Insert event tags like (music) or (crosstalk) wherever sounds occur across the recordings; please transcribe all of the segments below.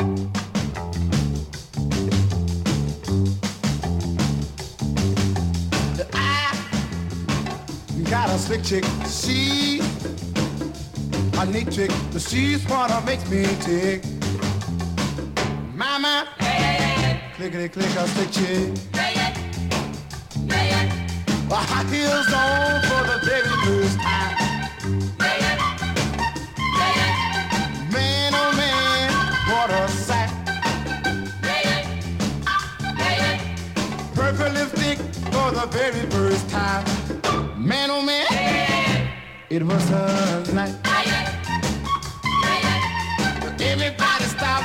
I got a slick chick. She a neat chick, but she's what makes me tick. Mama, clickety click, a slick chick. Well, high heels on for the very first time. For the very first time. Man, oh man, it was a night. Everybody stop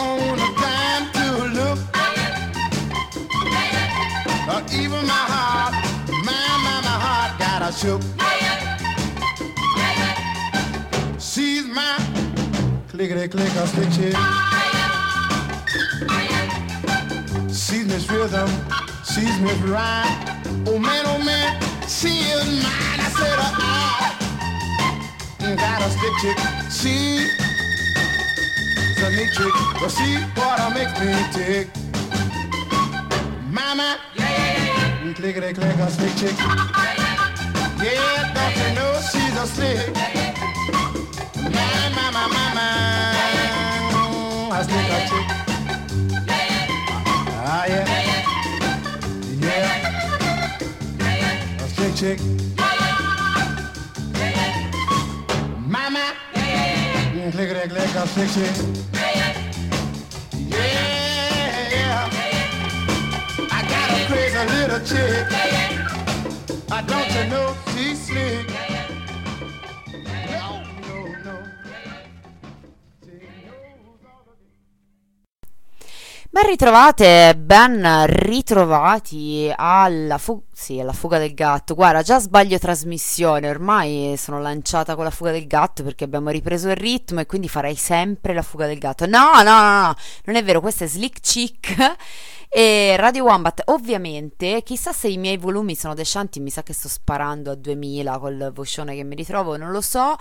on a dime to look. Uh, even my heart, my, my, my heart got a shook. She's my clickety click a stick chick. She's Miss Rhythm, she's Miss Rhyme. Oh man, oh man, she is mine. I said, uh, I got a stick chick. She a neat trick, but she what makes me tick. Mama, yeah, yeah, yeah, yeah. clickety click a slick chick. Yeah, don't you know she's a slick? My, my, my, my, my, a slick a chick. Ah, yeah, yeah, a slick chick. Mama, clickety click a slick chick. a little chick. I don't you know she's slick. Ben ritrovate, ben ritrovati alla, fu- sì, alla fuga del gatto. Guarda, già sbaglio trasmissione, ormai sono lanciata con la fuga del gatto perché abbiamo ripreso il ritmo e quindi farei sempre la fuga del gatto. No, no, no, no, non è vero, questa è Slick Chick e Radio Wombat, ovviamente, chissà se i miei volumi sono decenti, mi sa che sto sparando a 2000 col vocione che mi ritrovo, non lo so.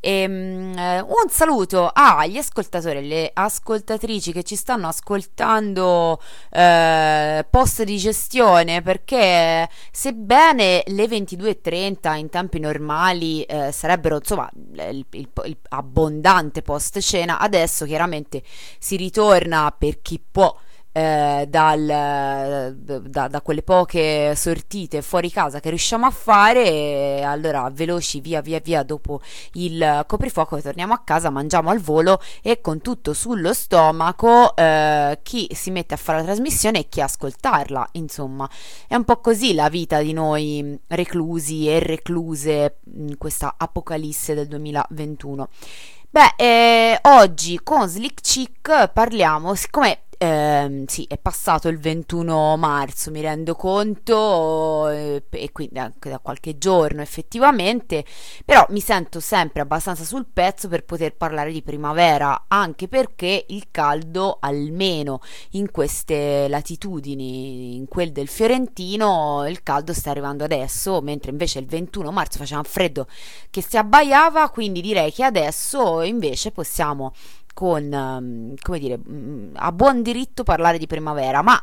E, um, un saluto agli ascoltatori e alle ascoltatrici che ci stanno ascoltando eh, post di gestione, perché sebbene le 22.30 in tempi normali eh, sarebbero insomma il, il, il abbondante post cena, adesso chiaramente si ritorna per chi può eh, dal, da, da, quelle poche sortite fuori casa che riusciamo a fare, allora veloci via via via dopo il coprifuoco torniamo a casa, mangiamo al volo e con tutto sullo stomaco eh, chi si mette a fare la trasmissione e chi ascoltarla, insomma è un po' così la vita di noi reclusi e recluse in questa apocalisse del 2021. Beh, eh, oggi con Slick Chick parliamo, siccome eh, sì, è passato il 21 marzo, mi rendo conto, e quindi anche da qualche giorno effettivamente, però mi sento sempre abbastanza sul pezzo per poter parlare di primavera, anche perché il caldo, almeno in queste latitudini, in quel del Fiorentino, il caldo sta arrivando adesso, mentre invece il 21 marzo faceva freddo che si abbaiava, quindi direi che adesso invece possiamo con, ehm, come dire, mm, a buon diritto parlare di primavera, ma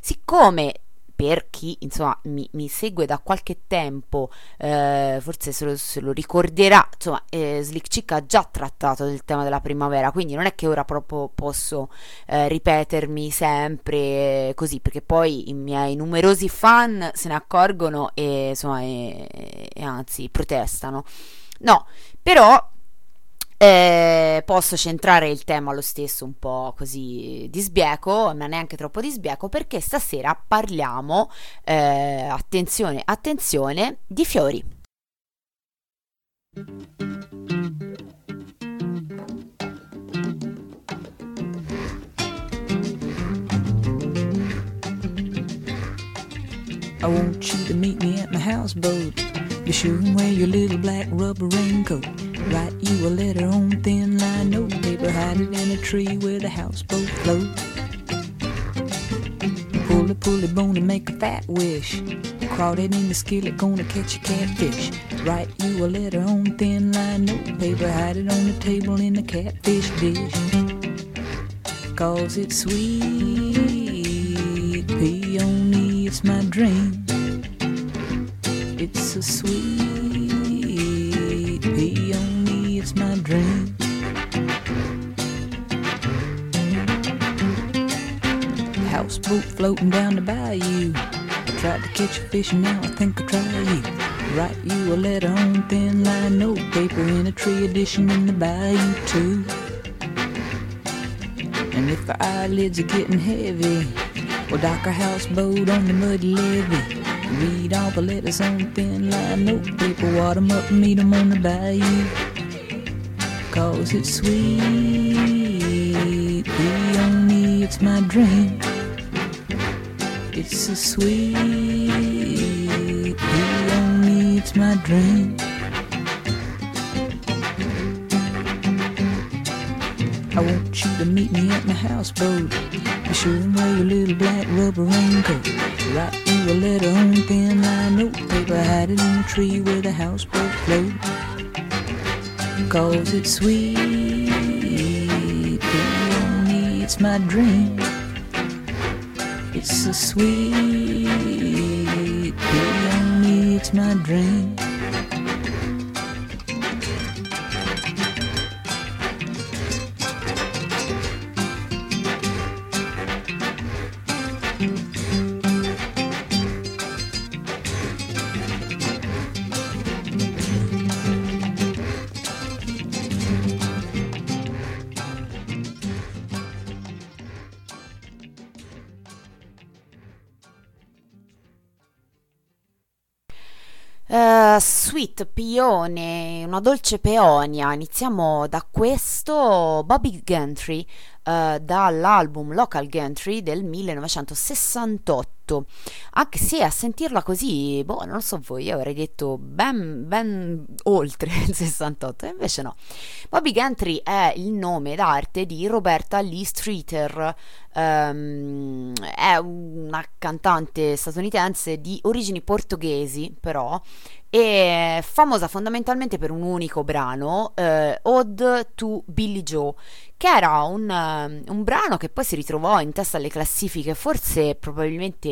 siccome per chi insomma mi, mi, segue da qualche tempo, eh, forse se lo, se lo, ricorderà, insomma, eh, Slick Chick ha già trattato del tema della primavera, quindi non è che ora proprio posso eh, ripetermi sempre così, perché poi i miei numerosi fan se ne accorgono e insomma, e, e anzi protestano. No, però eh, posso centrare il tema lo stesso un po' così di sbieco, ma neanche troppo di sbieco, perché stasera parliamo, eh, attenzione, attenzione, di fiori. I want you to meet me at my houseboat. Be sure wear your little black rubber raincoat. Write you a letter on thin line note paper, hide it in a tree where the houseboat floats. Pull a pulley bone and make a fat wish. Crawl it in the skillet, gonna catch a catfish. Write you a letter on thin line note paper, hide it on the table in the catfish dish. cause it's sweet. Peony, it's my dream. It's a sweet Houseboat floating down the bayou. I tried to catch a fish and now I think I'll try you. Write you a letter on thin line notepaper in a tree edition in the bayou too. And if our eyelids are getting heavy, we'll dock our houseboat on the muddy levee. Read all the letters on thin line notepaper, wad 'em up and meet 'em on the bayou. Cause it's sweet, peony, it's my dream. A sweet peony, it's my dream. I want you to meet me at my houseboat. Be sure and wear your little black rubber raincoat. Write you a letter on thin line notepaper. Hide it in the tree where the houseboat floats. Cause it's sweet, it's my dream. It's a sweet peony, it's my dream. Uh, sweet Pione, una dolce peonia. Iniziamo da questo Bobby Gentry uh, dall'album Local Gentry del 1968. Anche se a sentirla così, boh, non so voi, io avrei detto ben, ben oltre il 68, invece no. Bobby Gentry è il nome d'arte di Roberta Lee Streeter, um, è una cantante statunitense di origini portoghesi, però, e famosa fondamentalmente per un unico brano, uh, Ode to Billy Joe, che era un, un, brano che poi si ritrovò in testa alle classifiche, forse probabilmente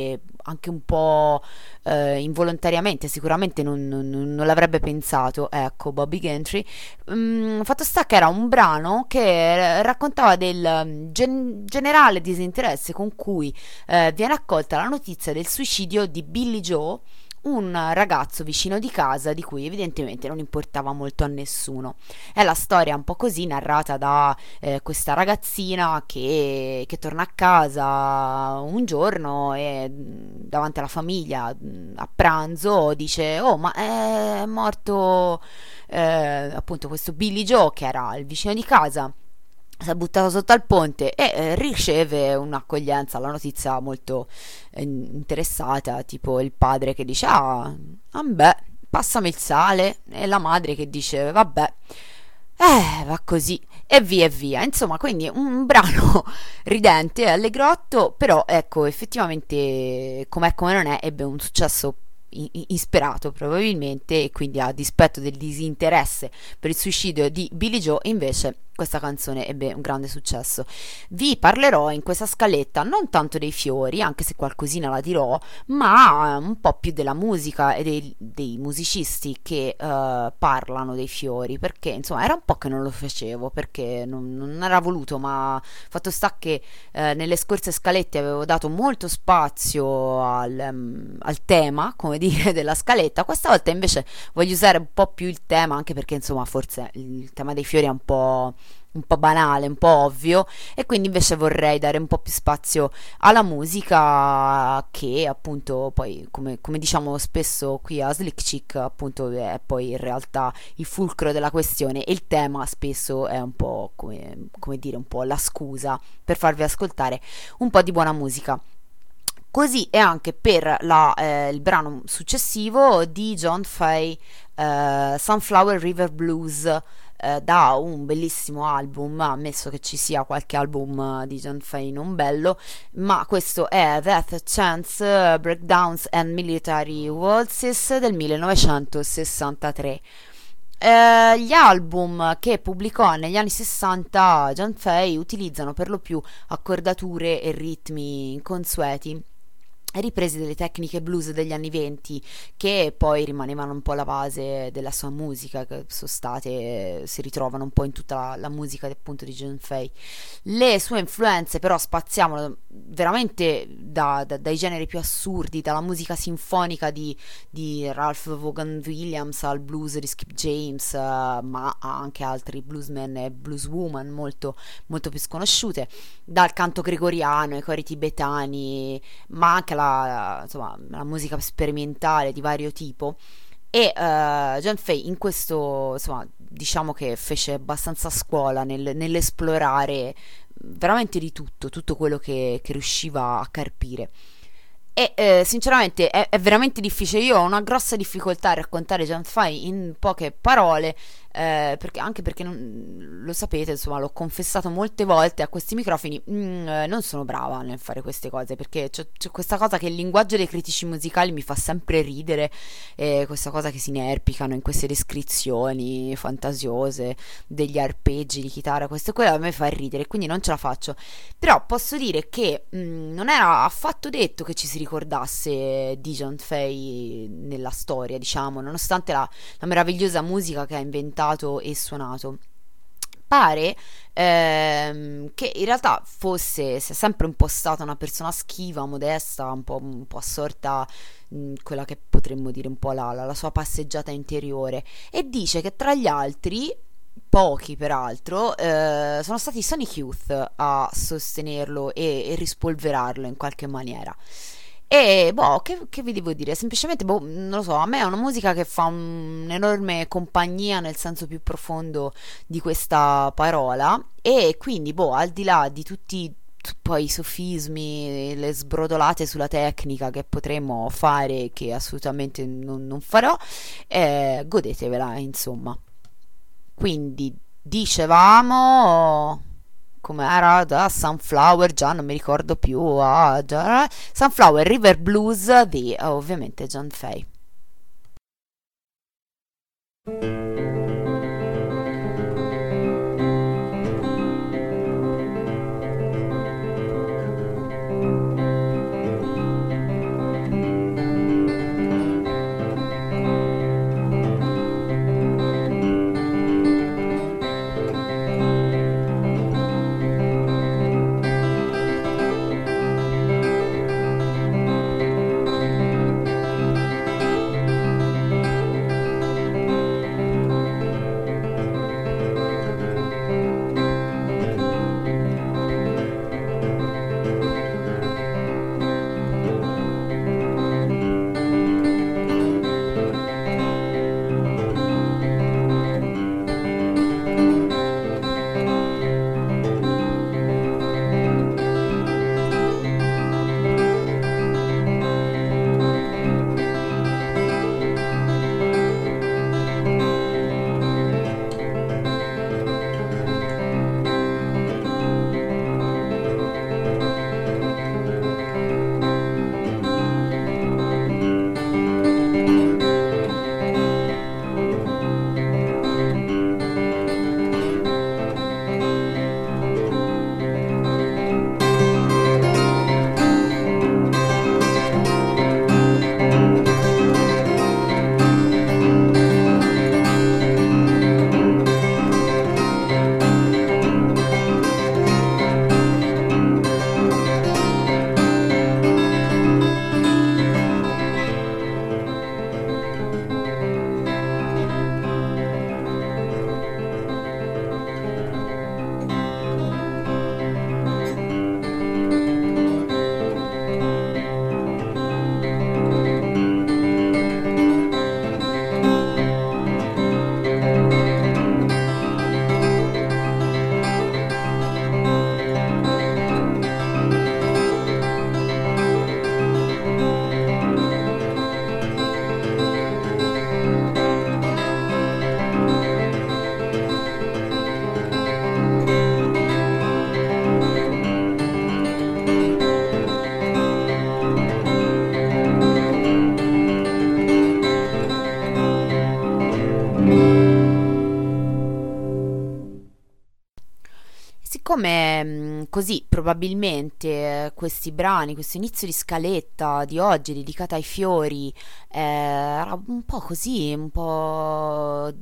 anche un po' uh, involontariamente, sicuramente non, non, non, l'avrebbe pensato, ecco, Bobby Gentry. Um, fatto sta che era un brano che raccontava del gen- generale disinteresse con cui uh, viene accolta la notizia del suicidio di Billy Joe un ragazzo vicino di casa di cui evidentemente non importava molto a nessuno. È la storia un po' così narrata da eh, questa ragazzina che, che, torna a casa un giorno e davanti alla famiglia a pranzo dice oh ma è morto eh, appunto questo Billy Joe che era il vicino di casa si è buttato sotto al ponte e eh, riceve un'accoglienza, la notizia molto eh, interessata, tipo il padre che dice ah, vabbè, passami il sale. E la madre che dice vabbè, eh, va così. E via e via. Insomma, quindi un brano (laughs) ridente allegrotto, però ecco, effettivamente com'è come non è, ebbe un successo insperato probabilmente e quindi a dispetto del disinteresse per il suicidio di Billy Joe invece questa canzone ebbe un grande successo. Vi parlerò in questa scaletta non tanto dei fiori, anche se qualcosina la dirò, ma un po' più della musica e dei, dei musicisti che uh, parlano dei fiori, perché insomma era un po' che non lo facevo, perché non, non era voluto, ma fatto sta che uh, nelle scorse scalette avevo dato molto spazio al, um, al tema, come dire, (laughs) della scaletta, questa volta invece voglio usare un po' più il tema, anche perché insomma forse il tema dei fiori è un po' un po' banale, un po' ovvio e quindi invece vorrei dare un po' più spazio alla musica che appunto poi come, come diciamo spesso qui a Slick Chick appunto è poi in realtà il fulcro della questione e il tema spesso è un po' come, come dire un po' la scusa per farvi ascoltare un po' di buona musica. Così è anche per la, eh, il brano successivo di John Fay, eh, Sunflower River Blues eh, da un bellissimo album, ammesso che ci sia qualche album eh, di John Fay non bello, ma questo è Death Chance Breakdowns and Military Waltzes del 1963. Eh, gli album che pubblicò negli anni 60 John Fay utilizzano per lo più accordature e ritmi inconsueti riprese delle tecniche blues degli anni 20 che poi rimanevano un po' la base della sua musica che sono state si ritrovano un po' in tutta la, la musica appunto di John Fay. Le sue influenze però spaziamo veramente da, da, dai generi più assurdi dalla musica sinfonica di, di Ralph Vaughan Williams al blues di Skip James uh, ma anche altri bluesmen e blueswoman molto, molto più sconosciute dal canto gregoriano ai cori tibetani ma anche la la, insomma, la musica sperimentale di vario tipo e uh, John Fay in questo insomma diciamo che fece abbastanza scuola nel, nell'esplorare veramente di tutto, tutto quello che, che riusciva a carpire. E eh, sinceramente è, è, veramente difficile. Io ho una grossa difficoltà a raccontare John Fay in poche parole eh, perché, anche perché non, lo sapete, insomma, l'ho confessato molte volte a questi microfoni, mm, eh, non sono brava nel fare queste cose, perché c'è, c'è, questa cosa che il linguaggio dei critici musicali mi fa sempre ridere, eh, questa cosa che si inerpicano in queste descrizioni fantasiose degli arpeggi di chitarra, questo e quello a me fa ridere, quindi non ce la faccio. Però posso dire che mh, mm, non era affatto detto che ci si ricordasse di John Fay nella storia, diciamo, nonostante la, la meravigliosa musica che ha inventato cantato e suonato. Pare ehm, che in realtà fosse sia sempre un po' stata una persona schiva, modesta, un po', un po assorta in quella che potremmo dire un po' la, la, sua passeggiata interiore. E dice che tra gli altri pochi peraltro eh, sono stati Sonic Youth a sostenerlo e, e rispolverarlo in qualche maniera e boh, che, che, vi devo dire? Semplicemente, boh, non lo so, a me è una musica che fa un'enorme compagnia nel senso più profondo di questa parola. E quindi, boh, al di là di tutti poi i sofismi, le sbrodolate sulla tecnica che potremmo fare, che assolutamente non, non farò, eh, godetevela, insomma. Quindi, dicevamo come era da Sunflower, già non mi ricordo più, ah, già, Sunflower River Blues di ovviamente John Fay. Siccome così probabilmente eh, questi brani, questo inizio di scaletta di oggi dedicata ai fiori eh, era un po' così, un po'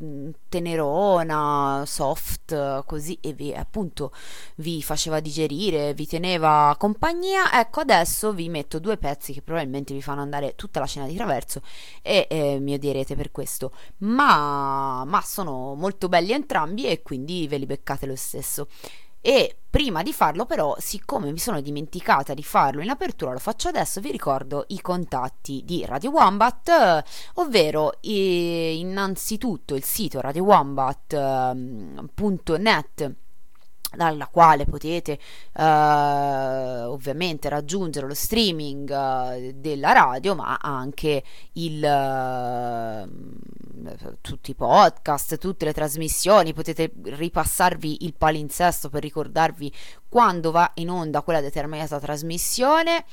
tenerona, soft, così e vi, appunto vi faceva digerire, vi teneva compagnia, ecco adesso vi metto due pezzi che probabilmente vi fanno andare tutta la cena di traverso e eh, mi odierete per questo, ma, ma sono molto belli entrambi e quindi ve li beccate lo stesso. E prima di farlo però, siccome mi sono dimenticata di farlo in apertura, lo faccio adesso, vi ricordo i contatti di Radio Wombat, ovvero eh, innanzitutto il sito radiowombat.net dalla quale potete uh, ovviamente raggiungere lo streaming uh, della radio, ma anche il, uh, tutti i podcast, tutte le trasmissioni, potete ripassarvi il palinsesto per ricordarvi quando va in onda quella determinata trasmissione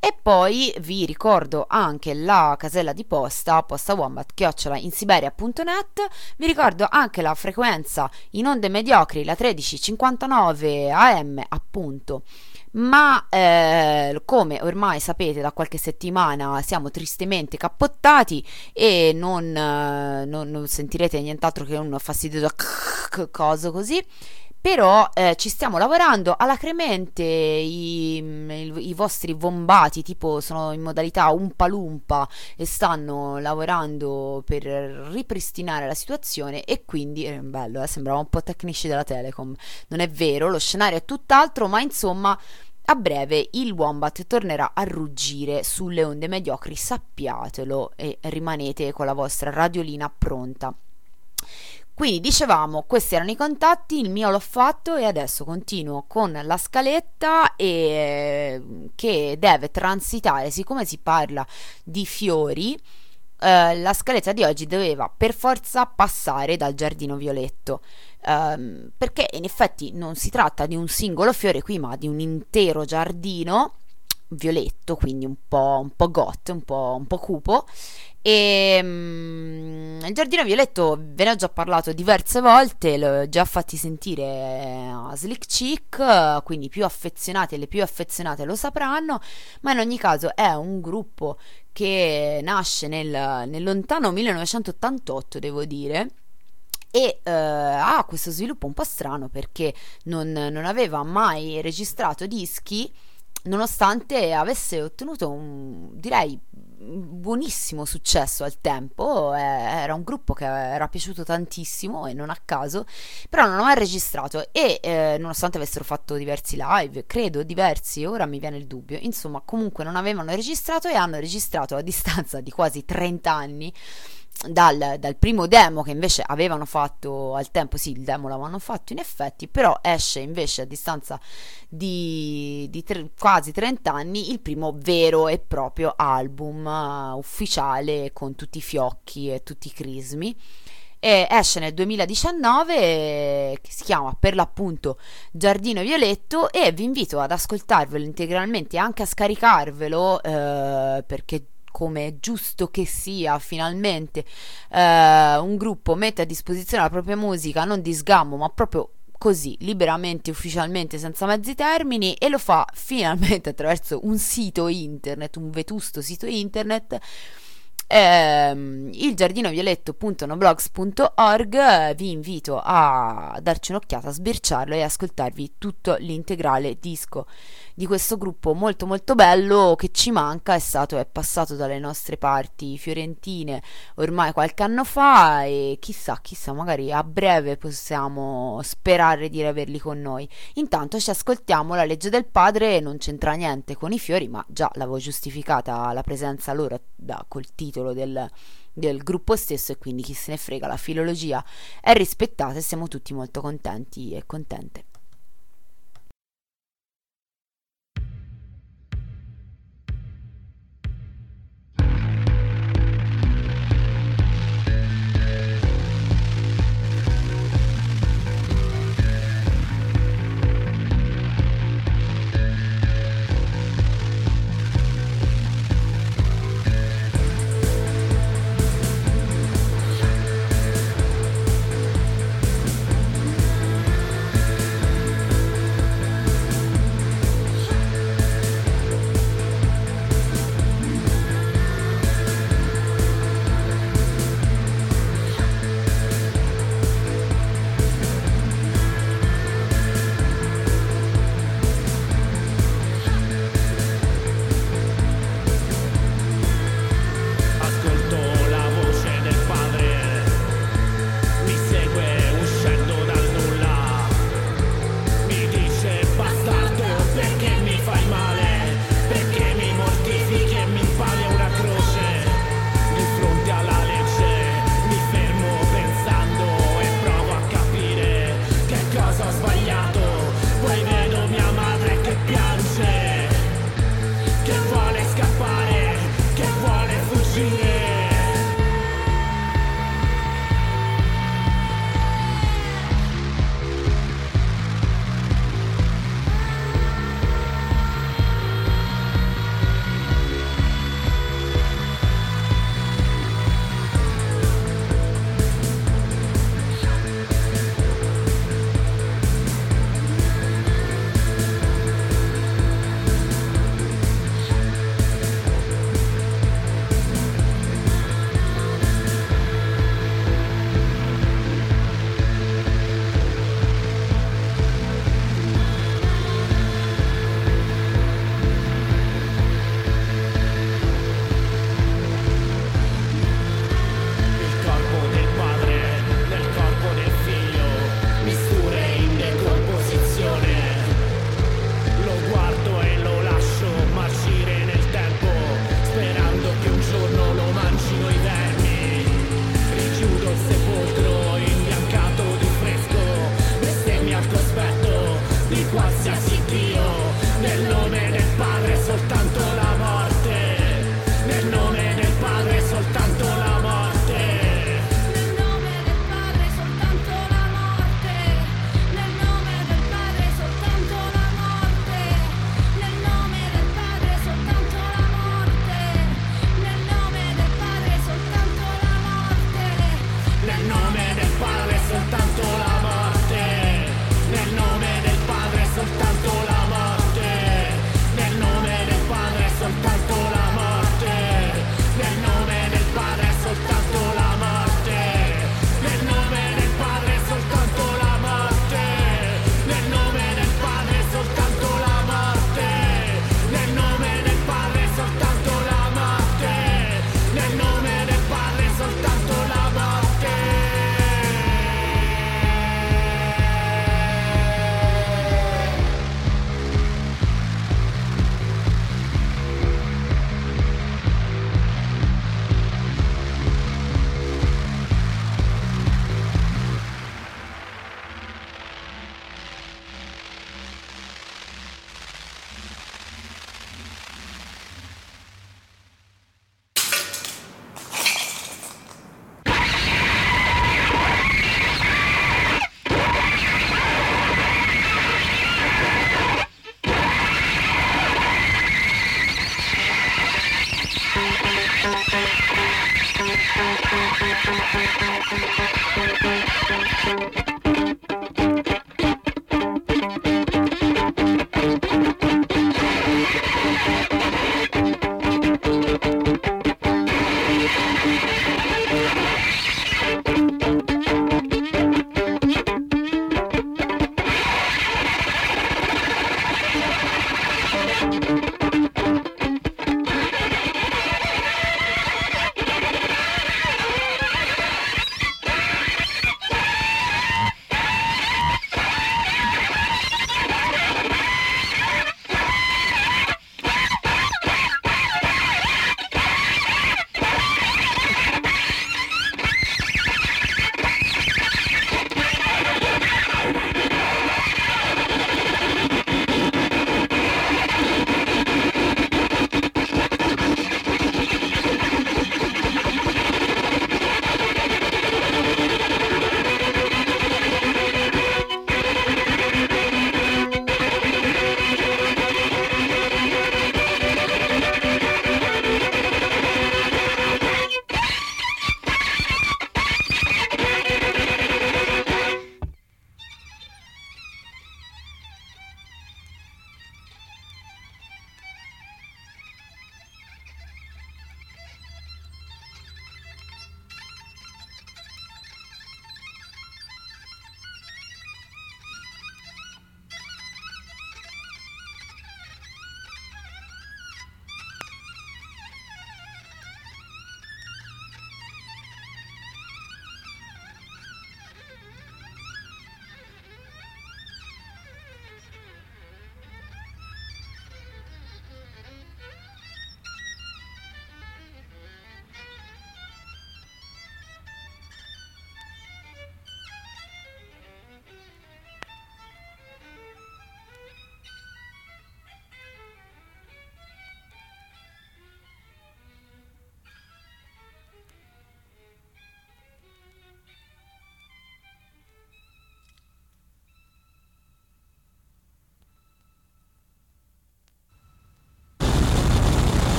e poi vi ricordo anche la casella di posta, posta wombat, chiocciola in siberia.net. Vi ricordo anche la frequenza in onde mediocri, la 1359 AM, appunto. Ma eh, come ormai sapete da qualche settimana siamo tristemente cappottati e non, eh, non, non sentirete nient'altro che un fastidioso (laughs) coso così però eh, ci stiamo lavorando alacremente i, i, i, vostri vombati tipo sono in modalità umpa lumpa e stanno lavorando per ripristinare la situazione e quindi eh, bello eh, sembrava un po' tecnici della Telecom non è vero lo scenario è tutt'altro ma insomma a breve il Wombat tornerà a ruggire sulle onde mediocri, sappiatelo e rimanete con la vostra radiolina pronta. Quindi dicevamo, questi erano i contatti, il mio l'ho fatto e adesso continuo con la scaletta e, che deve transitare, siccome si parla di fiori, eh, la scaletta di oggi doveva per forza passare dal giardino violetto. Eh, perché in effetti non si tratta di un singolo fiore qui, ma di un intero giardino violetto, quindi un po', un po got, un po', un po' cupo e um, il giardino violetto ve ne ho già parlato diverse volte, l'ho già fatti sentire a Slick Chick, quindi più affezionati e le più affezionate lo sapranno, ma in ogni caso è un gruppo che nasce nel, nel lontano 1988, devo dire e uh, ha questo sviluppo un po' strano perché non, non aveva mai registrato dischi nonostante avesse ottenuto un direi buonissimo successo al tempo, eh, era un gruppo che era piaciuto tantissimo e non a caso, però non ho mai registrato e eh, nonostante avessero fatto diversi live, credo diversi, ora mi viene il dubbio, insomma comunque non avevano registrato e hanno registrato a distanza di quasi 30 anni dal, dal, primo demo che invece avevano fatto al tempo, sì, il demo l'avevano fatto in effetti, però esce invece a distanza di, di tre, quasi 30 anni il primo vero e proprio album uh, ufficiale con tutti i fiocchi e tutti i crismi. E esce nel 2019 che si chiama per l'appunto Giardino Violetto e vi invito ad ascoltarvelo integralmente e anche a scaricarvelo eh, perché come è giusto che sia finalmente eh, un gruppo mette a disposizione la propria musica non di sgammo ma proprio così liberamente, ufficialmente, senza mezzi termini e lo fa finalmente attraverso un sito internet, un vetusto sito internet ehm, il giardinovioletto.noblogs.org vi invito a darci un'occhiata, a sbirciarlo e ascoltarvi tutto l'integrale disco di questo gruppo molto molto bello che ci manca, è stato è passato dalle nostre parti fiorentine ormai qualche anno fa e chissà, chissà, magari a breve possiamo sperare di riaverli con noi. Intanto ci ascoltiamo la legge del padre, non c'entra niente con i fiori, ma già l'avevo giustificata la presenza loro da, col titolo del del gruppo stesso e quindi chi se ne frega, la filologia è rispettata e siamo tutti molto contenti e contente.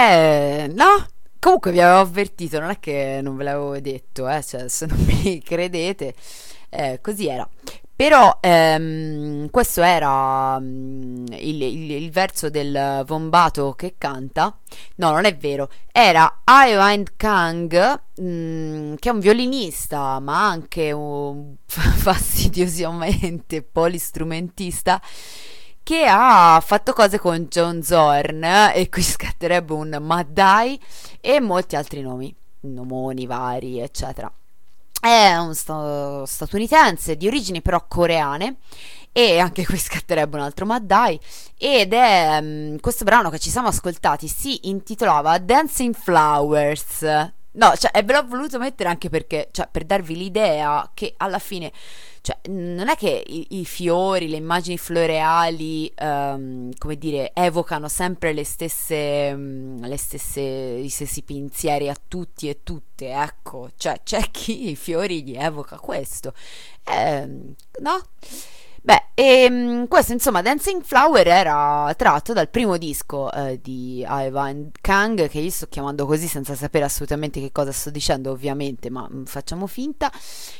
Eh, no? Comunque vi avevo avvertito, non è che non ve l'avevo detto, eh, cioè, se non (laughs) mi credete, eh, così era. Però ehm, questo era mm, il, il- il verso del Vombato che canta. No, non è vero. Era Ivan Kang, mm, che è un violinista, ma anche un (laughs) fastidiosamente polistrumentista, che ha fatto cose con John Zorn, e qui (laughs) scatterebbe un Maddai, e molti altri nomi, nomoni vari, eccetera. È un sta- statunitense di origini però coreane e anche qui (laughs) scatterebbe un altro Maddai ed è mm, questo brano che ci siamo ascoltati si intitolava Dancing Flowers. No, cioè, ve l'ho voluto mettere anche perché, cioè, per darvi l'idea che alla fine, cioè, non è che i, i fiori, le immagini floreali, ehm, come dire, evocano sempre le stesse, mm, le stesse, i stessi pensieri a tutti e tutte, ecco, cioè, c'è chi i fiori gli evoca questo, Ehm, no? Beh, ehm, questo insomma, Dancing Flower era tratto dal primo disco eh, di Ivan Kang, che io sto chiamando così senza sapere assolutamente che cosa sto dicendo, ovviamente, ma mm, facciamo finta,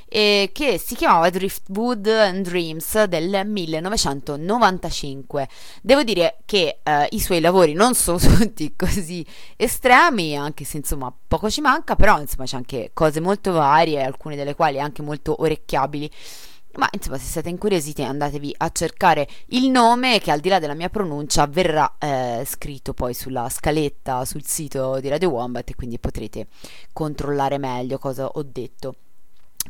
e che si chiamava Driftwood and Dreams del 1995. Devo dire che eh, i suoi lavori non sono (laughs) tutti così estremi, anche se insomma poco ci manca, però insomma c'è anche cose molto varie, alcune delle quali anche molto orecchiabili. Ma insomma, se siete incuriositi, andatevi a cercare il nome che al di là della mia pronuncia verrà eh, scritto poi sulla scaletta sul sito di Radio Wombat e quindi potrete controllare meglio cosa ho detto.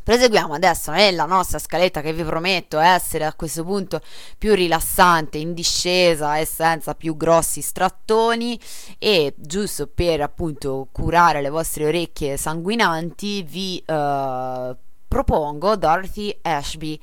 Proseguiamo adesso nella nostra scaletta che vi prometto essere a questo punto più rilassante, in discesa e senza più grossi strattoni e giusto per appunto curare le vostre orecchie sanguinanti vi eh, propongo Dorothy Ashby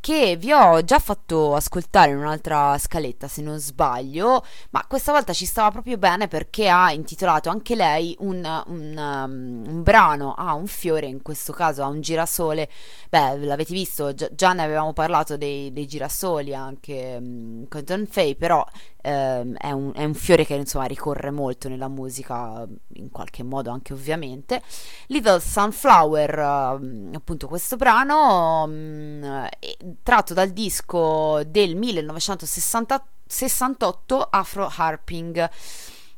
che vi ho già fatto ascoltare in un'altra scaletta se non sbaglio, ma questa volta ci stava proprio bene perché ha intitolato anche lei un, un, um, un brano a un fiore, in questo caso a un girasole. Beh, l'avete visto, già, già ne avevamo parlato dei, dei girasoli anche um, con Don Fay, però ehm, è, un, è un fiore che insomma ricorre molto nella musica, in qualche modo anche ovviamente. Little Sunflower, ehm, appunto questo brano, mm, è tratto dal disco del 1968 Afro Harping.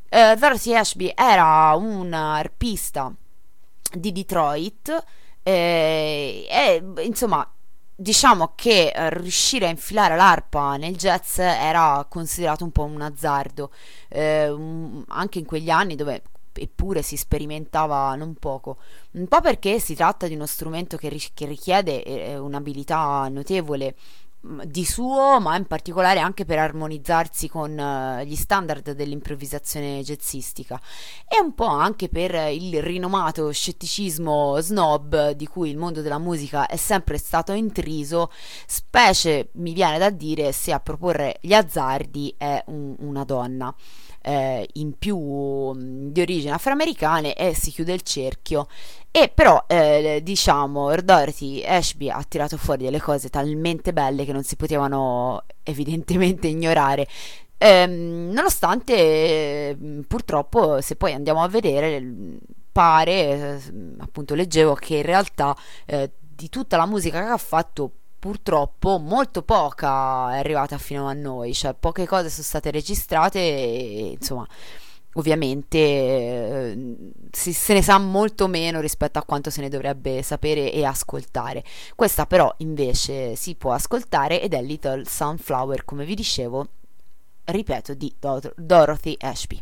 Eh, Dorothy Ashby era un arpista di Detroit eh, e insomma diciamo che eh, riuscire a infilare l'arpa nel jazz era considerato un po' un azzardo, eh, anche in quegli anni dove eppure si sperimentava non poco, un po' perché si tratta di uno strumento che, ri- che richiede eh, un'abilità notevole di suo, ma in particolare anche per armonizzarsi con eh, gli standard dell'improvvisazione jazzistica e un po' anche per il rinomato scetticismo snob di cui il mondo della musica è sempre stato intriso, specie mi viene da dire se a proporre gli azzardi è un- una donna. Eh, in più mh, di origini afroamericane e si chiude il cerchio. E però eh, diciamo Dorothy Ashby ha tirato fuori delle cose talmente belle che non si potevano (laughs) evidentemente ignorare. Ehm, nonostante eh, purtroppo se poi andiamo a vedere pare eh, appunto leggevo che in realtà eh, di tutta la musica che ha fatto purtroppo molto poca è arrivata fino a noi cioè poche cose sono state registrate e insomma ovviamente eh, si- se ne sa molto meno rispetto a quanto se ne dovrebbe sapere e ascoltare questa però invece si può ascoltare ed è Little Sunflower come vi dicevo ripeto, di Dor- Dorothy Ashby.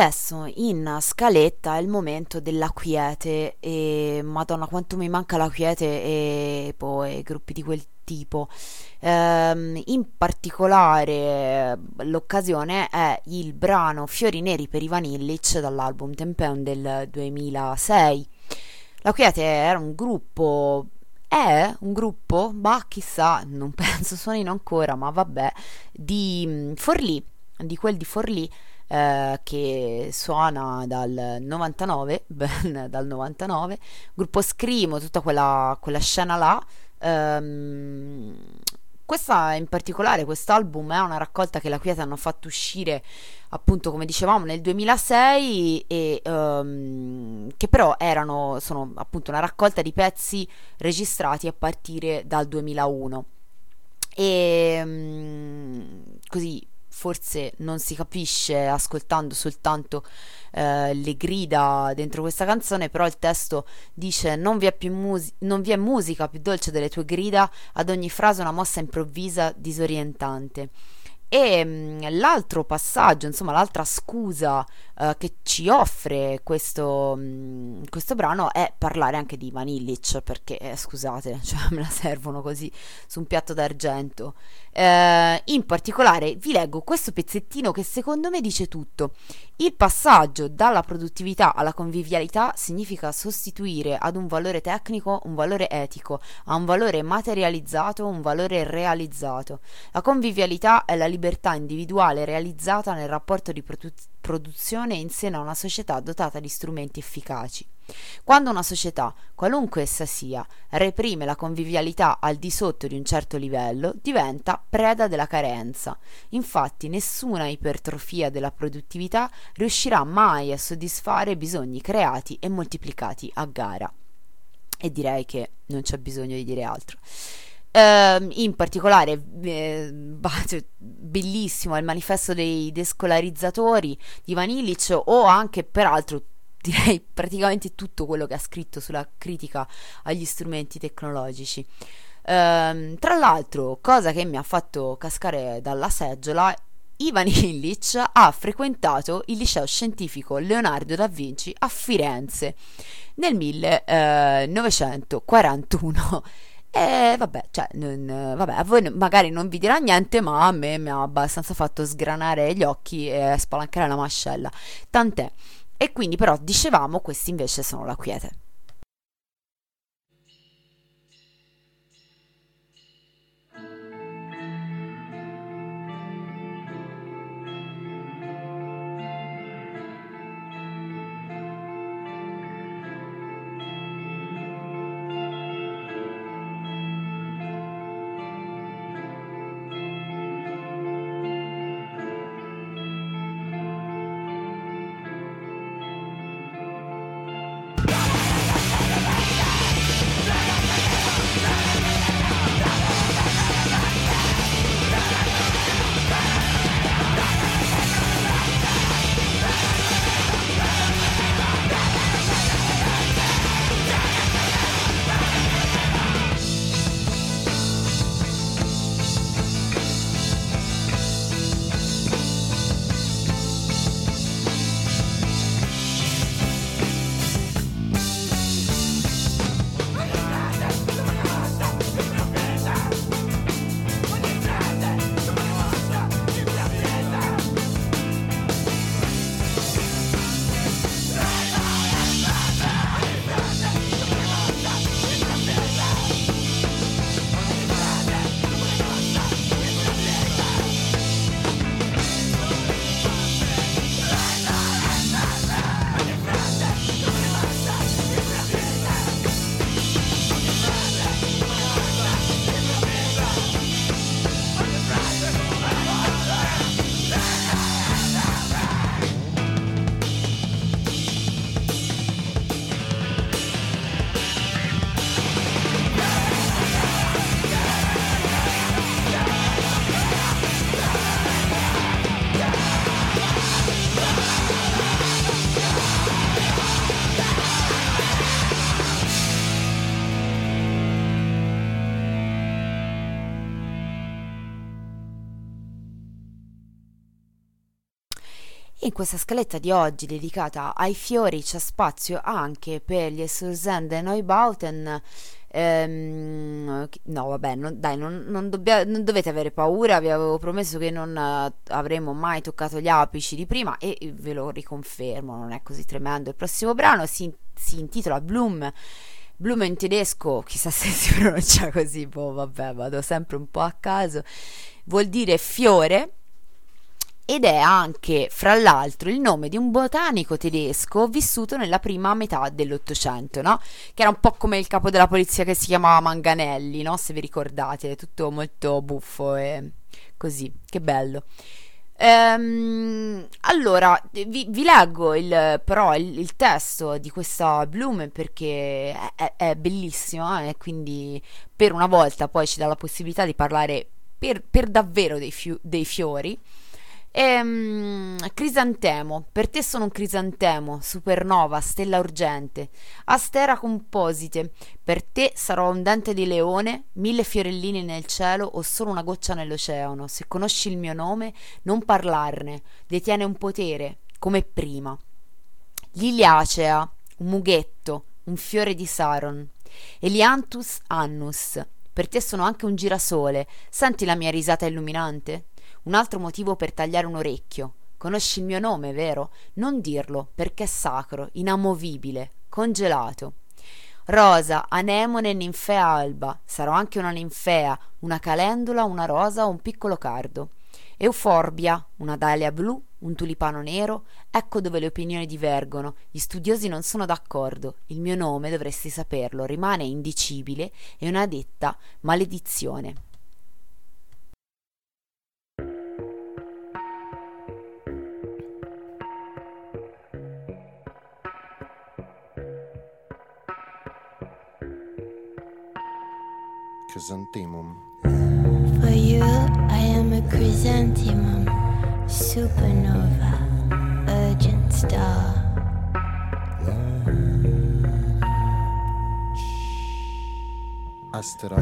Adesso in scaletta è il momento della quiete e Madonna quanto mi manca la quiete e poi gruppi di quel tipo. Ehm, in particolare l'occasione è il brano Fiori Neri per Ivan Illich dall'album Tempeon del 2006. La quiete era un gruppo è un gruppo, bah chissà, non (laughs) penso suonino ancora, ma vabbè, di mm, Forlì, di quel di Forlì eh, che suona dal 99, (laughs) ben dal 99, gruppo Scrimo, tutta quella, quella scena là. Ehm, questa in particolare, quest'album è una raccolta che la Quieta hanno fatto uscire appunto come dicevamo nel 2006 e ehm, che però erano, sono appunto una raccolta di pezzi registrati a partire dal 2001 e mm, così forse non si capisce ascoltando soltanto eh, le grida dentro questa canzone, però il testo dice non vi, è più mus- non vi è musica più dolce delle tue grida, ad ogni frase una mossa improvvisa, disorientante. E mh, l'altro passaggio, insomma, l'altra scusa eh, che ci offre questo, mh, questo brano è parlare anche di Ivan perché eh, scusate, (laughs) cioè, me la servono così su un piatto d'argento. Eh, in particolare vi leggo questo pezzettino che secondo me dice tutto. Il passaggio dalla produttività alla convivialità significa sostituire ad un valore tecnico un valore etico, a un valore materializzato un valore realizzato. La convivialità è la libertà individuale realizzata nel rapporto di produ- produzione in seno a una società dotata di strumenti efficaci. Quando una società, qualunque essa sia, reprime la convivialità al di sotto di un certo livello, diventa preda della carenza. Infatti nessuna ipertrofia della produttività riuscirà mai a soddisfare bisogni creati e moltiplicati a gara. E direi che non c'è bisogno di dire altro. Uh, in particolare, eh, (laughs) bellissimo il manifesto dei descolarizzatori di Van Illich o anche peraltro (laughs) direi praticamente tutto quello che ha scritto sulla critica agli strumenti tecnologici. Uh, tra l'altro, cosa che mi ha fatto cascare dalla seggiola, Ivan (laughs) Illich ha frequentato il liceo scientifico Leonardo da Vinci a Firenze nel 1941. E vabbè, cioè, non, vabbè, a voi magari non vi dirà niente, ma a me mi ha abbastanza fatto sgranare gli occhi e spalancare la mascella. Tant'è. E quindi però dicevamo, questi invece sono la quiete. Questa scaletta di oggi dedicata ai fiori c'è spazio anche per gli Susanne Neubauten. Ehm, no, vabbè, non- dai, non, non dobbia- non dovete avere paura. Vi avevo promesso che non eh, avremmo mai toccato gli apici di prima e ve lo riconfermo, non è così tremendo. Il prossimo brano si, si intitola Bloom. Bloom in tedesco, chissà se si (laughs) pronuncia così, boh, vabbè, vado sempre un po' a caso. Vuol dire fiore ed è anche, fra l'altro, il nome di un botanico tedesco vissuto nella prima metà dell'Ottocento, no? Che era un po' come il capo della polizia che si chiamava Manganelli, no? Se vi ricordate, è tutto molto buffo e così, che bello. Ehm, allora, vi, vi leggo il, però il, il testo di questa Bloom perché è, è- bellissimo eh, e quindi per una volta poi ci dà la possibilità di parlare per, per davvero dei, fiu- dei fiori. Ehm, crisantemo, per te sono un crisantemo, supernova, stella urgente, astera composite, per te sarò un dente di leone, mille fiorellini nel cielo o solo una goccia nell'oceano. Se conosci il mio nome, non parlarne, detiene un potere, come prima. Liliacea, un mughetto, un fiore di Saron. Elianthus annus, per te sono anche un girasole. Senti la mia risata illuminante? Un altro motivo per tagliare un orecchio. Conosci il mio nome, vero? Non dirlo, perché è sacro, inamovibile, congelato. Rosa, anemone, ninfea alba. Sarò anche una ninfea, una calendula, una rosa o un piccolo cardo. Euforbia, una dalia blu, un tulipano nero. Ecco dove le opinioni divergono. Gli studiosi non sono d'accordo. Il mio nome, dovresti saperlo, rimane indicibile e una detta maledizione. Chrysanthemum. For you, I am a chrysanthemum, supernova, urgent star. Astera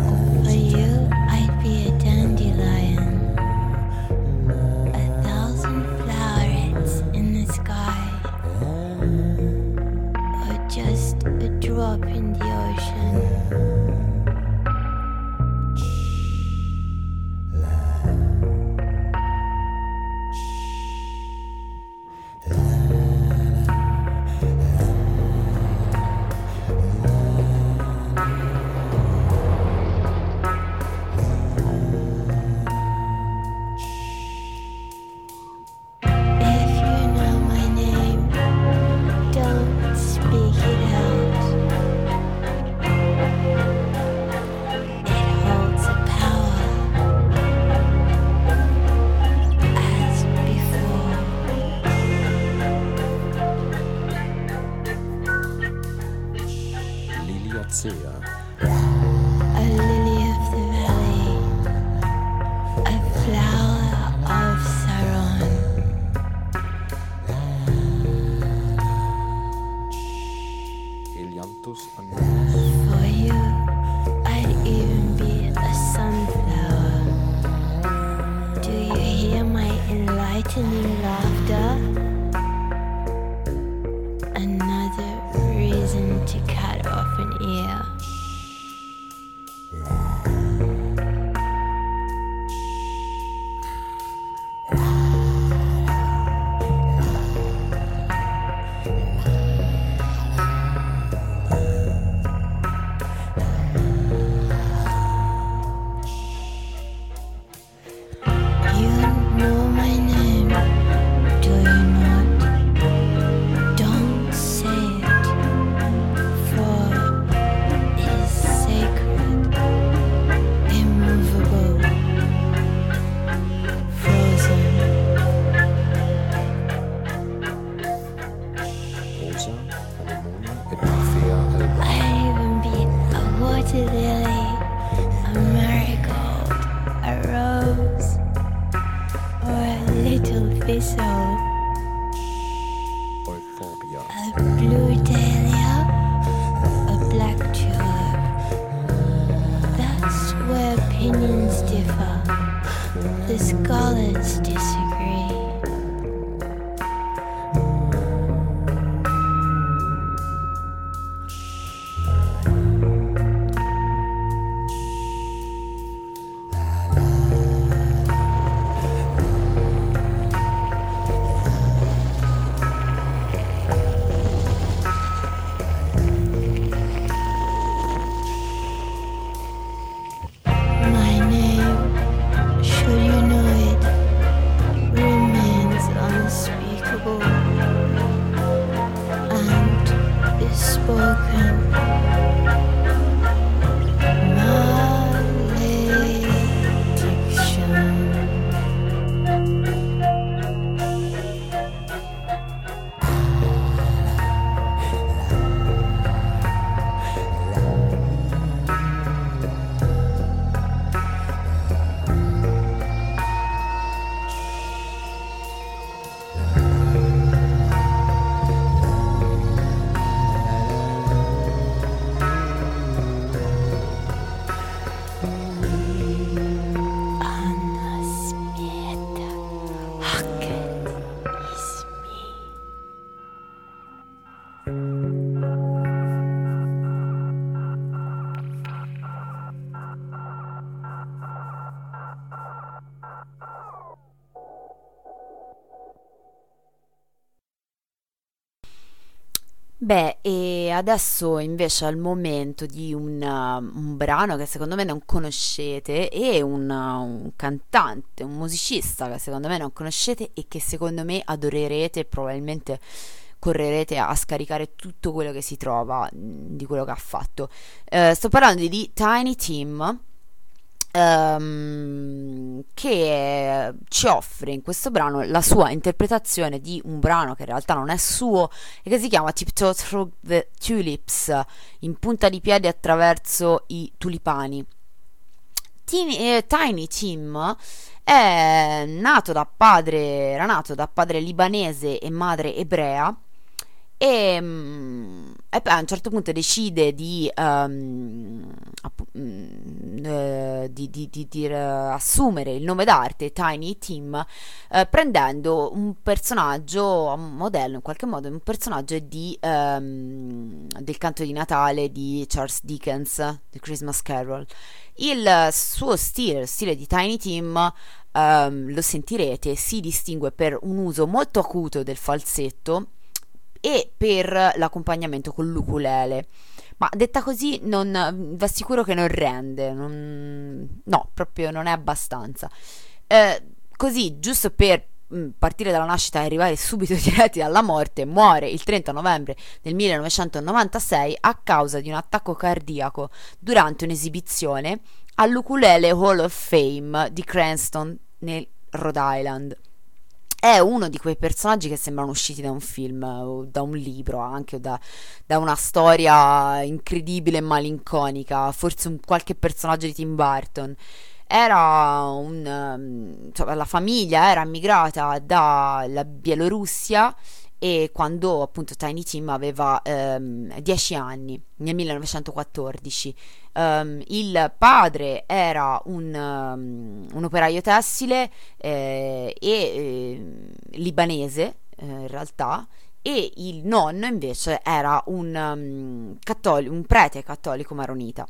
little thistle. Adesso invece il momento di un, uh, un brano che secondo me non conoscete e un, uh, un cantante, un musicista che secondo me non conoscete e che secondo me adorerete e probabilmente correrete a scaricare tutto quello che si trova mh, di quello che ha fatto. Eh, sto parlando di Tiny Tim ehm, che ci offre in questo brano la sua interpretazione di un brano che in realtà non è suo e che si chiama Tiptoe Through the Tulips, in punta di piedi attraverso i tulipani. Tini- eh, Tiny Tim è nato da padre, era nato da padre libanese e madre ebrea e, mm, e poi a un certo punto decide di, ehm, appu- mm, eh, di- di- di- eh, assumere il nome d'arte Tiny Tim eh, prendendo un personaggio, un modello in qualche modo, un personaggio ehm, del canto di Natale di Charles Dickens, The Christmas Carol. Il suo stile, il stile di Tiny Tim, ehm, lo sentirete, si distingue per un uso molto acuto del falsetto e per l'accompagnamento con l'ukulele. Ma detta così, non, vi assicuro che non rende, non- no, proprio non è abbastanza. Eh, così, giusto per mh, partire dalla nascita e arrivare subito (laughs) diretti alla morte, muore il 30 novembre del 1996 a causa di un attacco cardiaco durante un'esibizione all'Ukulele Hall of Fame di Cranston nel Rhode Island. È uno di quei personaggi che sembrano usciti da un film o da un libro, anche o da, da una storia incredibile e malinconica, forse un, qualche personaggio di Tim Burton. Era un, um, insomma, la famiglia era migrata dalla Bielorussia e quando appunto Tiny Tim aveva ehm, 10 anni nel 1914 Ehm, il padre era un, um, un operaio tessile eh, e eh, libanese eh, in realtà e il nonno invece era un, um, cattoli- un prete cattolico maronita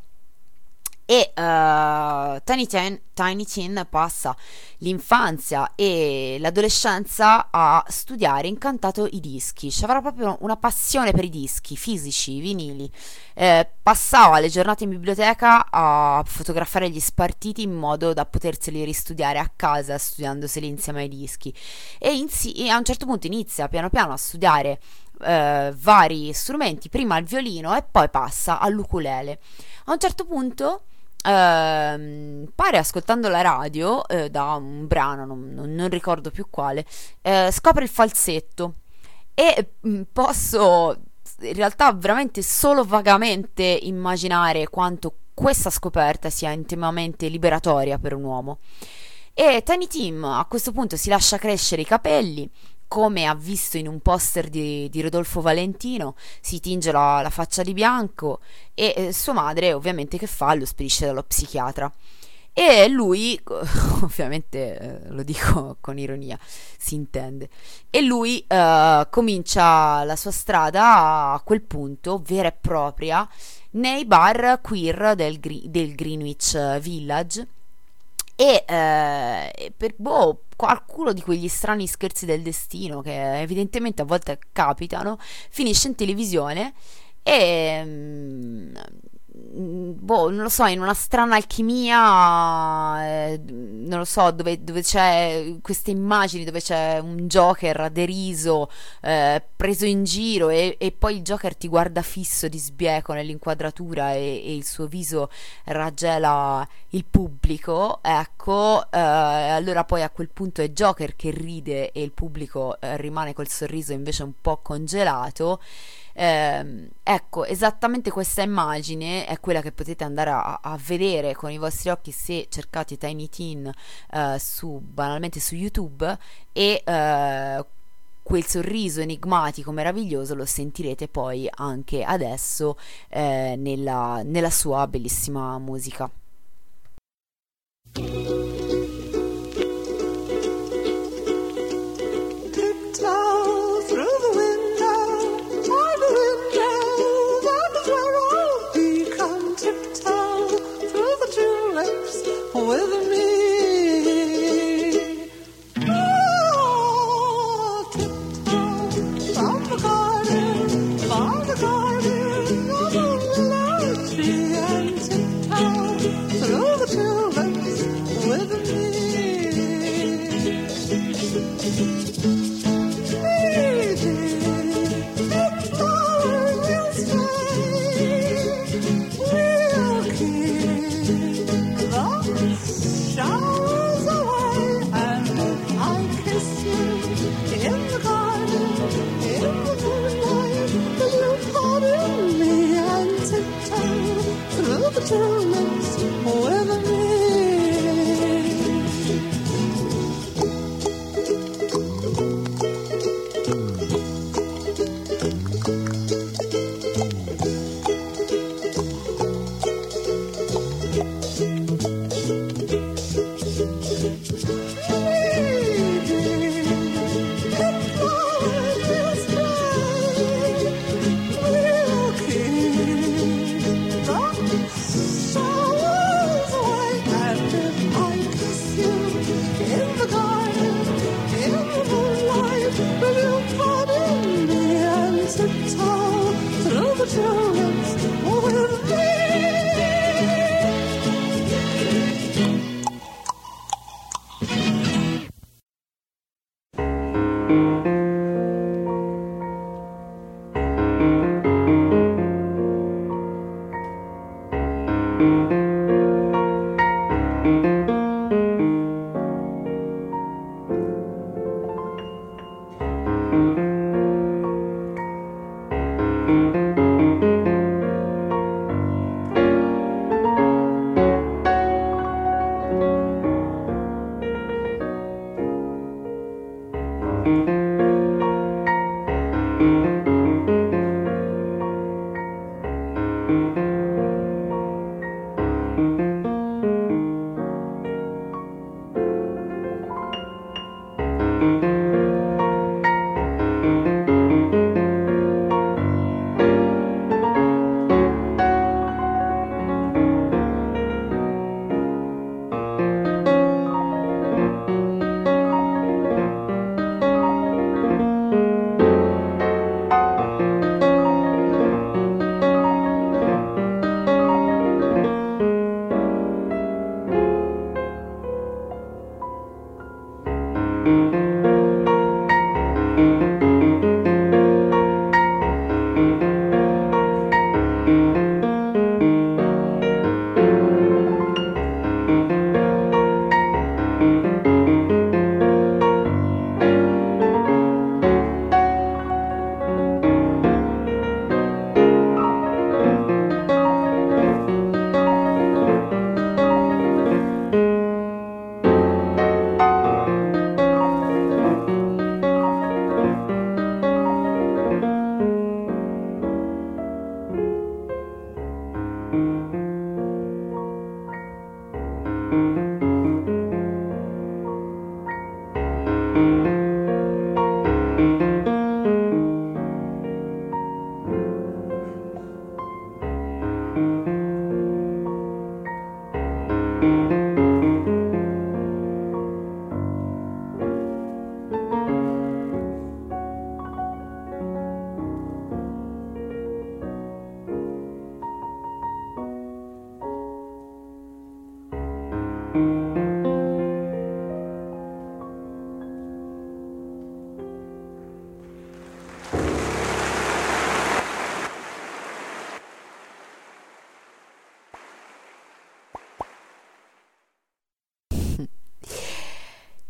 e eh, Tiny, Tin, Tiny Tin passa l'infanzia e l'adolescenza a studiare incantato i dischi, cioè avrà proprio una passione per i dischi fisici, vinili. Eh, passava le giornate in biblioteca a fotografare gli spartiti in modo da poterseli ristudiare a casa, studiandoseli insieme ai dischi. E, insi- e a un certo punto inizia piano piano a studiare eh, vari strumenti, prima il violino e poi passa all'ukulele. A un certo punto ehm, pare ascoltando la radio eh, da un brano, non, non- ricordo più quale, eh, scopre il falsetto e mm, posso in realtà veramente solo vagamente immaginare quanto questa scoperta sia intimamente liberatoria per un uomo. E Tiny Tim a questo punto si lascia crescere i capelli, come ha visto in un poster di, di Rodolfo Valentino, si tinge la, la faccia di bianco e eh, sua madre ovviamente che fa? Lo spedisce dallo psichiatra. E lui, (laughs) ovviamente eh, lo dico (laughs) con ironia, si intende, e lui eh, comincia la sua strada a quel punto vera e propria nei bar queer del, del Greenwich Village e eh, per boh, qualcuno di quegli strani scherzi del destino che evidentemente a volte capitano, finisce in televisione e mm, mm, boh, non lo so, in una strana alchimia, eh, non lo so, dove, dove c'è queste immagini, dove c'è un Joker deriso, eh, preso in giro e, e poi il Joker ti guarda fisso di sbieco nell'inquadratura e, e il suo viso raggela il pubblico, ecco, eh, allora poi a quel punto è Joker che ride e il pubblico eh, rimane col sorriso invece un po' congelato. Ehm, ecco, esattamente questa immagine è quella che potete andare a, a vedere con i vostri occhi se cercate Tiny Teen eh, su, banalmente su YouTube e eh, quel sorriso enigmatico meraviglioso lo sentirete poi anche adesso eh, nella, nella sua bellissima musica.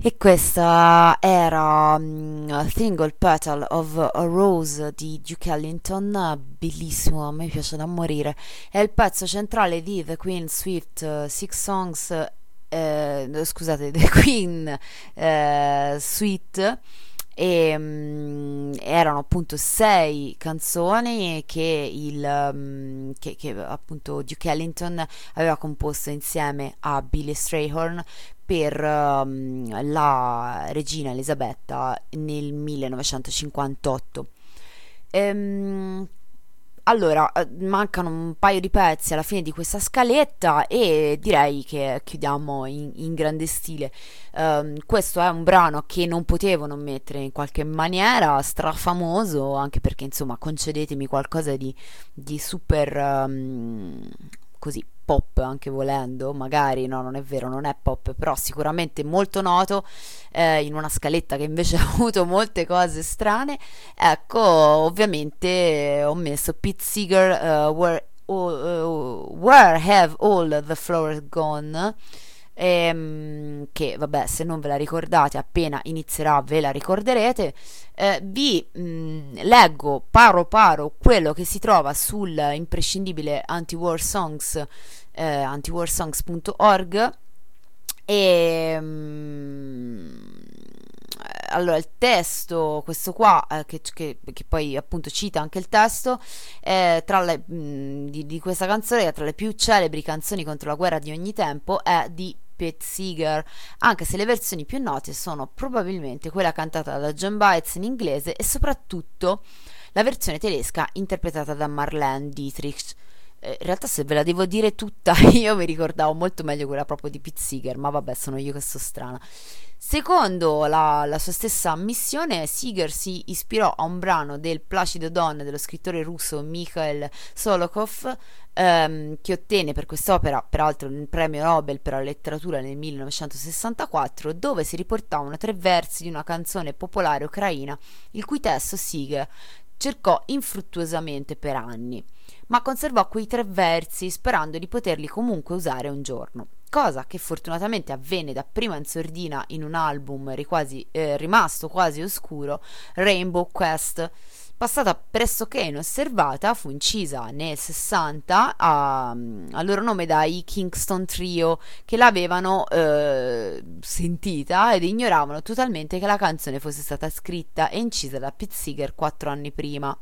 E questa era A Single Petal of a Rose di Duke Ellington, bellissimo, a me piace da morire. È il pezzo centrale di The Queen Swift eh, Six Songs, eh, scusate, (laughs) The Queen eh, Suite. E mm, erano appunto sei canzoni che, il, mm, che, che appunto Duke Ellington aveva composto insieme a Billy Strayhorn per ehm, la regina Elisabetta nel 1958. Ehm, allora, eh, mancano un paio di pezzi alla fine di questa scaletta e direi che chiudiamo in, in grande stile. Ehm, questo è un brano che non potevo non mettere in qualche maniera, strafamoso, anche perché insomma concedetemi qualcosa di, di super ehm, così pop anche volendo, magari no, non è vero, non è pop, però sicuramente molto noto eh, in una scaletta che invece (laughs) ha avuto molte cose strane. Ecco, ovviamente ho messo Pete Seeger, uh, where, uh, where Have All the Flowers Gone? Ehm, che vabbè se non ve la ricordate appena inizierà ve la ricorderete. Eh, vi mh, leggo paro paro quello che si trova sul imprescindibile anti-war songs eh, antiwarsongs.org e mh, allora il testo questo qua eh, che, che- che poi appunto cita anche il testo eh, le, mh, di, di questa canzone che tra le più celebri canzoni contro la guerra di ogni tempo è di Pete Seeger anche se le versioni più note sono probabilmente quella cantata da John Bites in inglese e soprattutto la versione tedesca interpretata da Marlene Dietrich. Eh, in realtà se ve la devo dire tutta (laughs) io mi ricordavo molto meglio quella proprio di Pete Seeger ma vabbè sono io che sto strana Secondo la, la sua stessa ammissione, Seeger si ispirò a un brano del Placido Don dello scrittore russo Mikhail Solokhov, ehm, che ottenne per quest'opera, peraltro, il premio Nobel per la letteratura nel 1964, dove si riportavano tre versi di una canzone popolare ucraina, il cui testo Seeger cercò infruttuosamente per anni, ma conservò quei tre versi sperando di poterli comunque usare un giorno cosa che fortunatamente avvenne dapprima in sordina in un album quasi, eh, rimasto quasi oscuro, Rainbow Quest. Passata pressoché inosservata, fu incisa nel 60 a, a loro nome dai Kingston Trio che l'avevano eh, sentita ed ignoravano totalmente che la canzone fosse stata scritta e incisa da Pete Seeger quattro anni prima.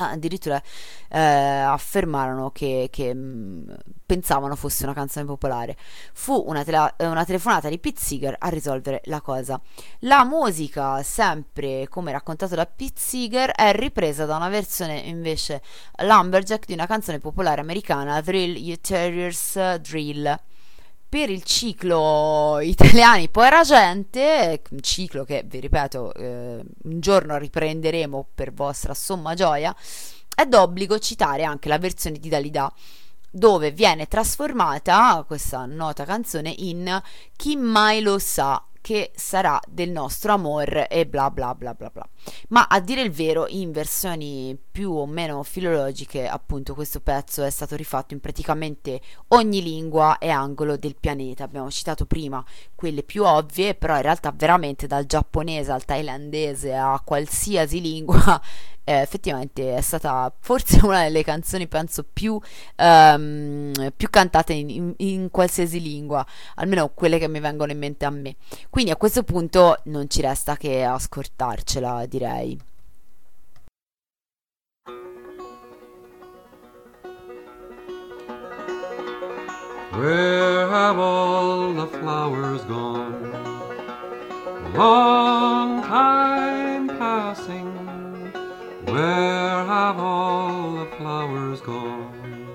Addirittura eh, affermarono che, che, mh, pensavano fosse una canzone popolare. Fu una, tela- una telefonata di Pete Seeger a risolvere la cosa. La musica, sempre come raccontato da Pete Seeger, è ripresa da una versione invece lumberjack di una canzone popolare americana, Thrill You Terriers Drill per il ciclo Italiani Povera Gente, un ciclo che vi ripeto eh, un giorno riprenderemo per vostra somma gioia, è d'obbligo citare anche la versione di Dalida dove viene trasformata questa nota canzone in Chi mai lo sa che sarà del nostro amor e bla bla bla bla bla. Ma a dire il vero, in versioni più o meno filologiche, appunto, questo pezzo è stato rifatto in praticamente ogni lingua e angolo del pianeta. Abbiamo citato prima quelle più ovvie, però in realtà veramente dal giapponese al thailandese a qualsiasi (laughs) lingua eh, effettivamente è stata forse (laughs) una delle canzoni penso più, ehm, più cantate in, in- in qualsiasi lingua, almeno quelle che mi vengono in mente a me. Quindi a questo punto non ci resta che ascoltarcela, direi. Where have all the flowers gone? Long time passing. Where have all the flowers gone?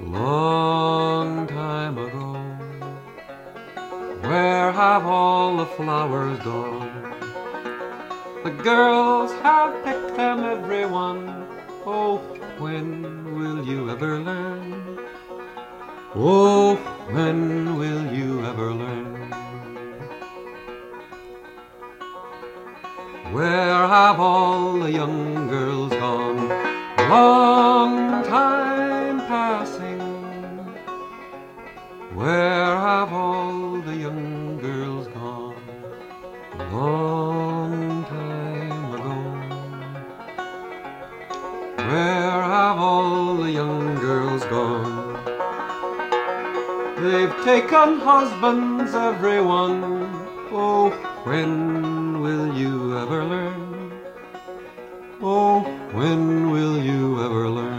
Long time ago. Where have all the flowers gone? The girls have picked them, everyone. Oh, when will you ever learn? Oh, when will you ever learn? Where have all the young girls gone? Long time passing. Where taken husbands, everyone. Oh, when will you ever learn? Oh, when will you ever learn?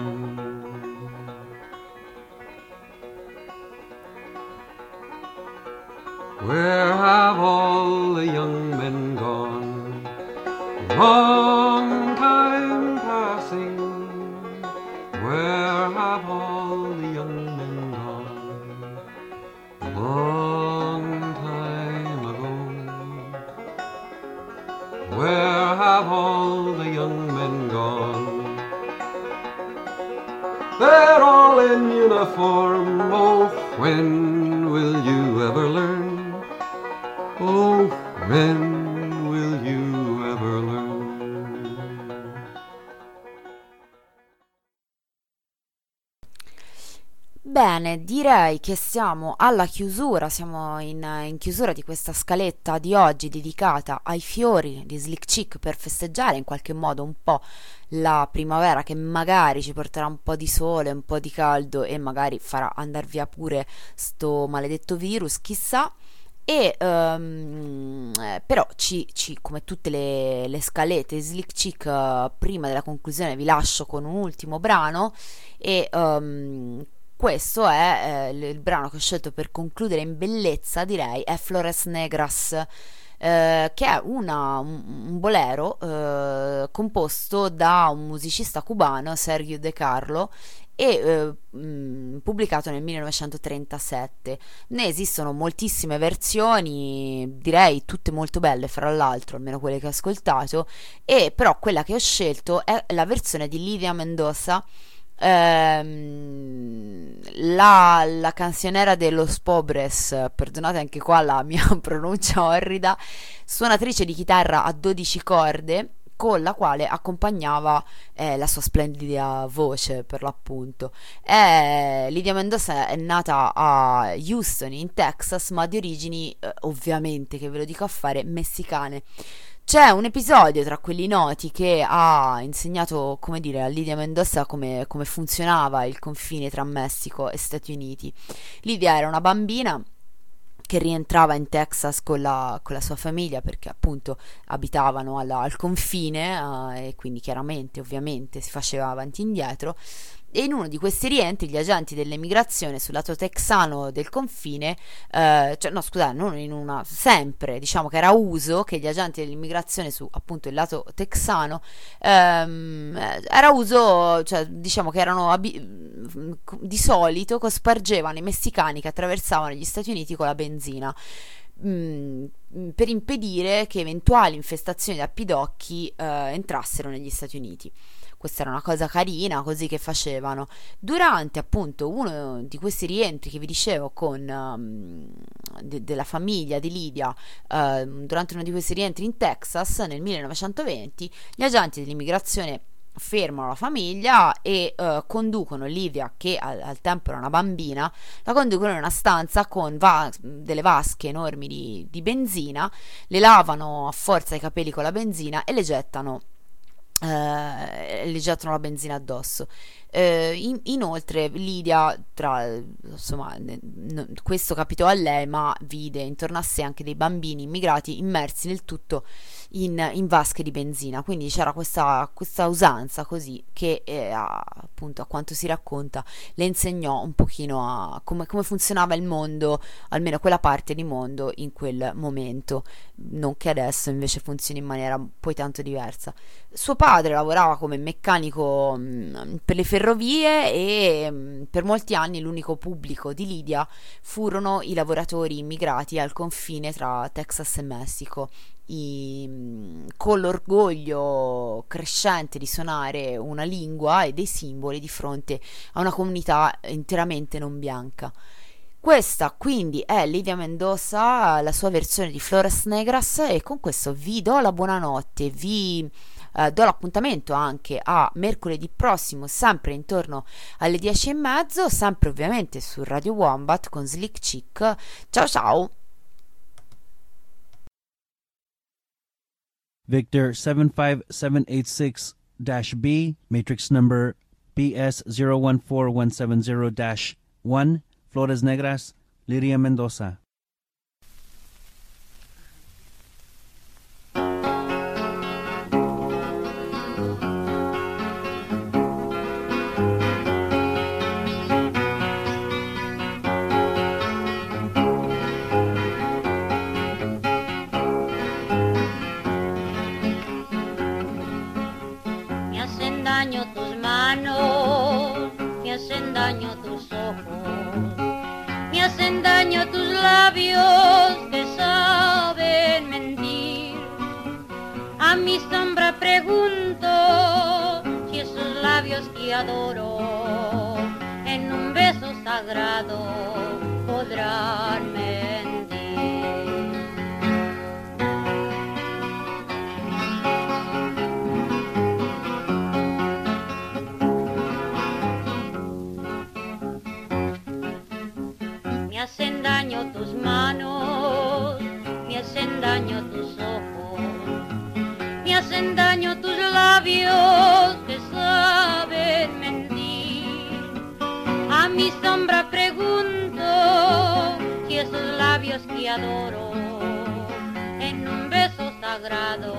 Uniform. Oh, when will you ever learn? Oh, when will you ever learn? Bene, direi che siamo alla chiusura, siamo in, in chiusura di questa scaletta di oggi dedicata ai fiori di Slick Chick per festeggiare in qualche modo un po' la primavera che magari ci porterà un po' di sole, un po' di caldo e magari farà andare via pure sto maledetto virus, chissà. E eh, però ci, ci- come tutte le, le scalette Slick Chick, eh, prima della conclusione vi lascio con un ultimo brano e ehm, questo è eh, il brano che ho scelto per concludere in bellezza, direi, è Flores Negras, eh, che è una- un, bolero eh, composto da un musicista cubano, Sergio De Carlo, e eh, mh, pubblicato nel 1937. Ne esistono moltissime versioni, direi tutte molto belle, fra l'altro, almeno quelle che ho ascoltato, e però quella che ho scelto è la versione di Lidia Mendoza Ehm, la, la canzionera de Los Pobres, perdonate anche qua la mia (laughs) pronuncia orrida, suonatrice di chitarra a 12 corde con la quale accompagnava eh, la sua splendida voce per l'appunto. Eh, Lidia Mendoza è nata a Houston in Texas ma di origini eh, ovviamente che ve lo dico a fare messicane. C'è un episodio tra quelli noti che ha insegnato, come dire, a Lidia Mendoza come, come funzionava il confine tra Messico e Stati Uniti. Lidia era una bambina che rientrava in Texas con la, con la sua famiglia perché appunto abitavano alla- al confine eh, e quindi chiaramente ovviamente si faceva avanti e indietro e in uno di questi rientri gli agenti dell'emigrazione sul lato texano del confine, eh, cioè no scusate, non in una, sempre diciamo che era uso che gli agenti dell'immigrazione su appunto il lato texano, ehm, eh, era uso, cioè diciamo che erano abi- di solito cospargevano i messicani che attraversavano gli Stati Uniti con la benzina. mm, per impedire che eventuali infestazioni da pidocchi eh, entrassero negli Stati Uniti. Questa era una cosa carina, così che facevano. Durante appunto uno di questi rientri che vi dicevo con ehm, de- della famiglia di Lidia, ehm, durante uno di questi rientri in Texas nel 1920, gli agenti dell'immigrazione fermano la famiglia e eh, conducono Livia, che al, al tempo era una bambina, la conducono in una stanza con va- delle vasche enormi di, di benzina, le lavano a forza i capelli con la benzina e le gettano eh, le gettano la benzina addosso. Eh, in- inoltre, Lidia, tra, insomma, ne- no- questo capitò a lei, ma vide intorno a sé anche dei bambini immigrati immersi nel tutto in, in vasche di benzina. Quindi c'era questa, questa usanza così che, eh, appunto, a quanto si racconta, le insegnò un pochino a come, come funzionava il mondo, almeno quella parte di mondo in quel momento, non che adesso invece funzioni in maniera poi tanto diversa. Suo padre lavorava come meccanico mh, per le ferrovie e mh, per molti anni l'unico pubblico di Lidia furono i lavoratori immigrati al confine tra Texas e Messico. I- con l'orgoglio crescente di suonare una lingua e dei simboli di fronte a una comunità interamente non bianca. Questa quindi è Lidia Mendoza, la sua versione di Flores Negras e con questo vi do la buonanotte, vi eh, do l'appuntamento anche a mercoledì prossimo, sempre intorno alle 10 e mezzo, sempre ovviamente su Radio Wombat con Slick Chick. Ciao ciao! Victor 75786 B, matrix number BS 014170 1, Flores Negras, Liria Mendoza. Hacen daño tus labios que saben mentir. A mi sombra pregunto si esos labios que adoro en un beso sagrado podrán. Daño tus ojos, me hacen daño tus labios que saben mentir. A mi sombra pregunto si esos labios que adoro en un beso sagrado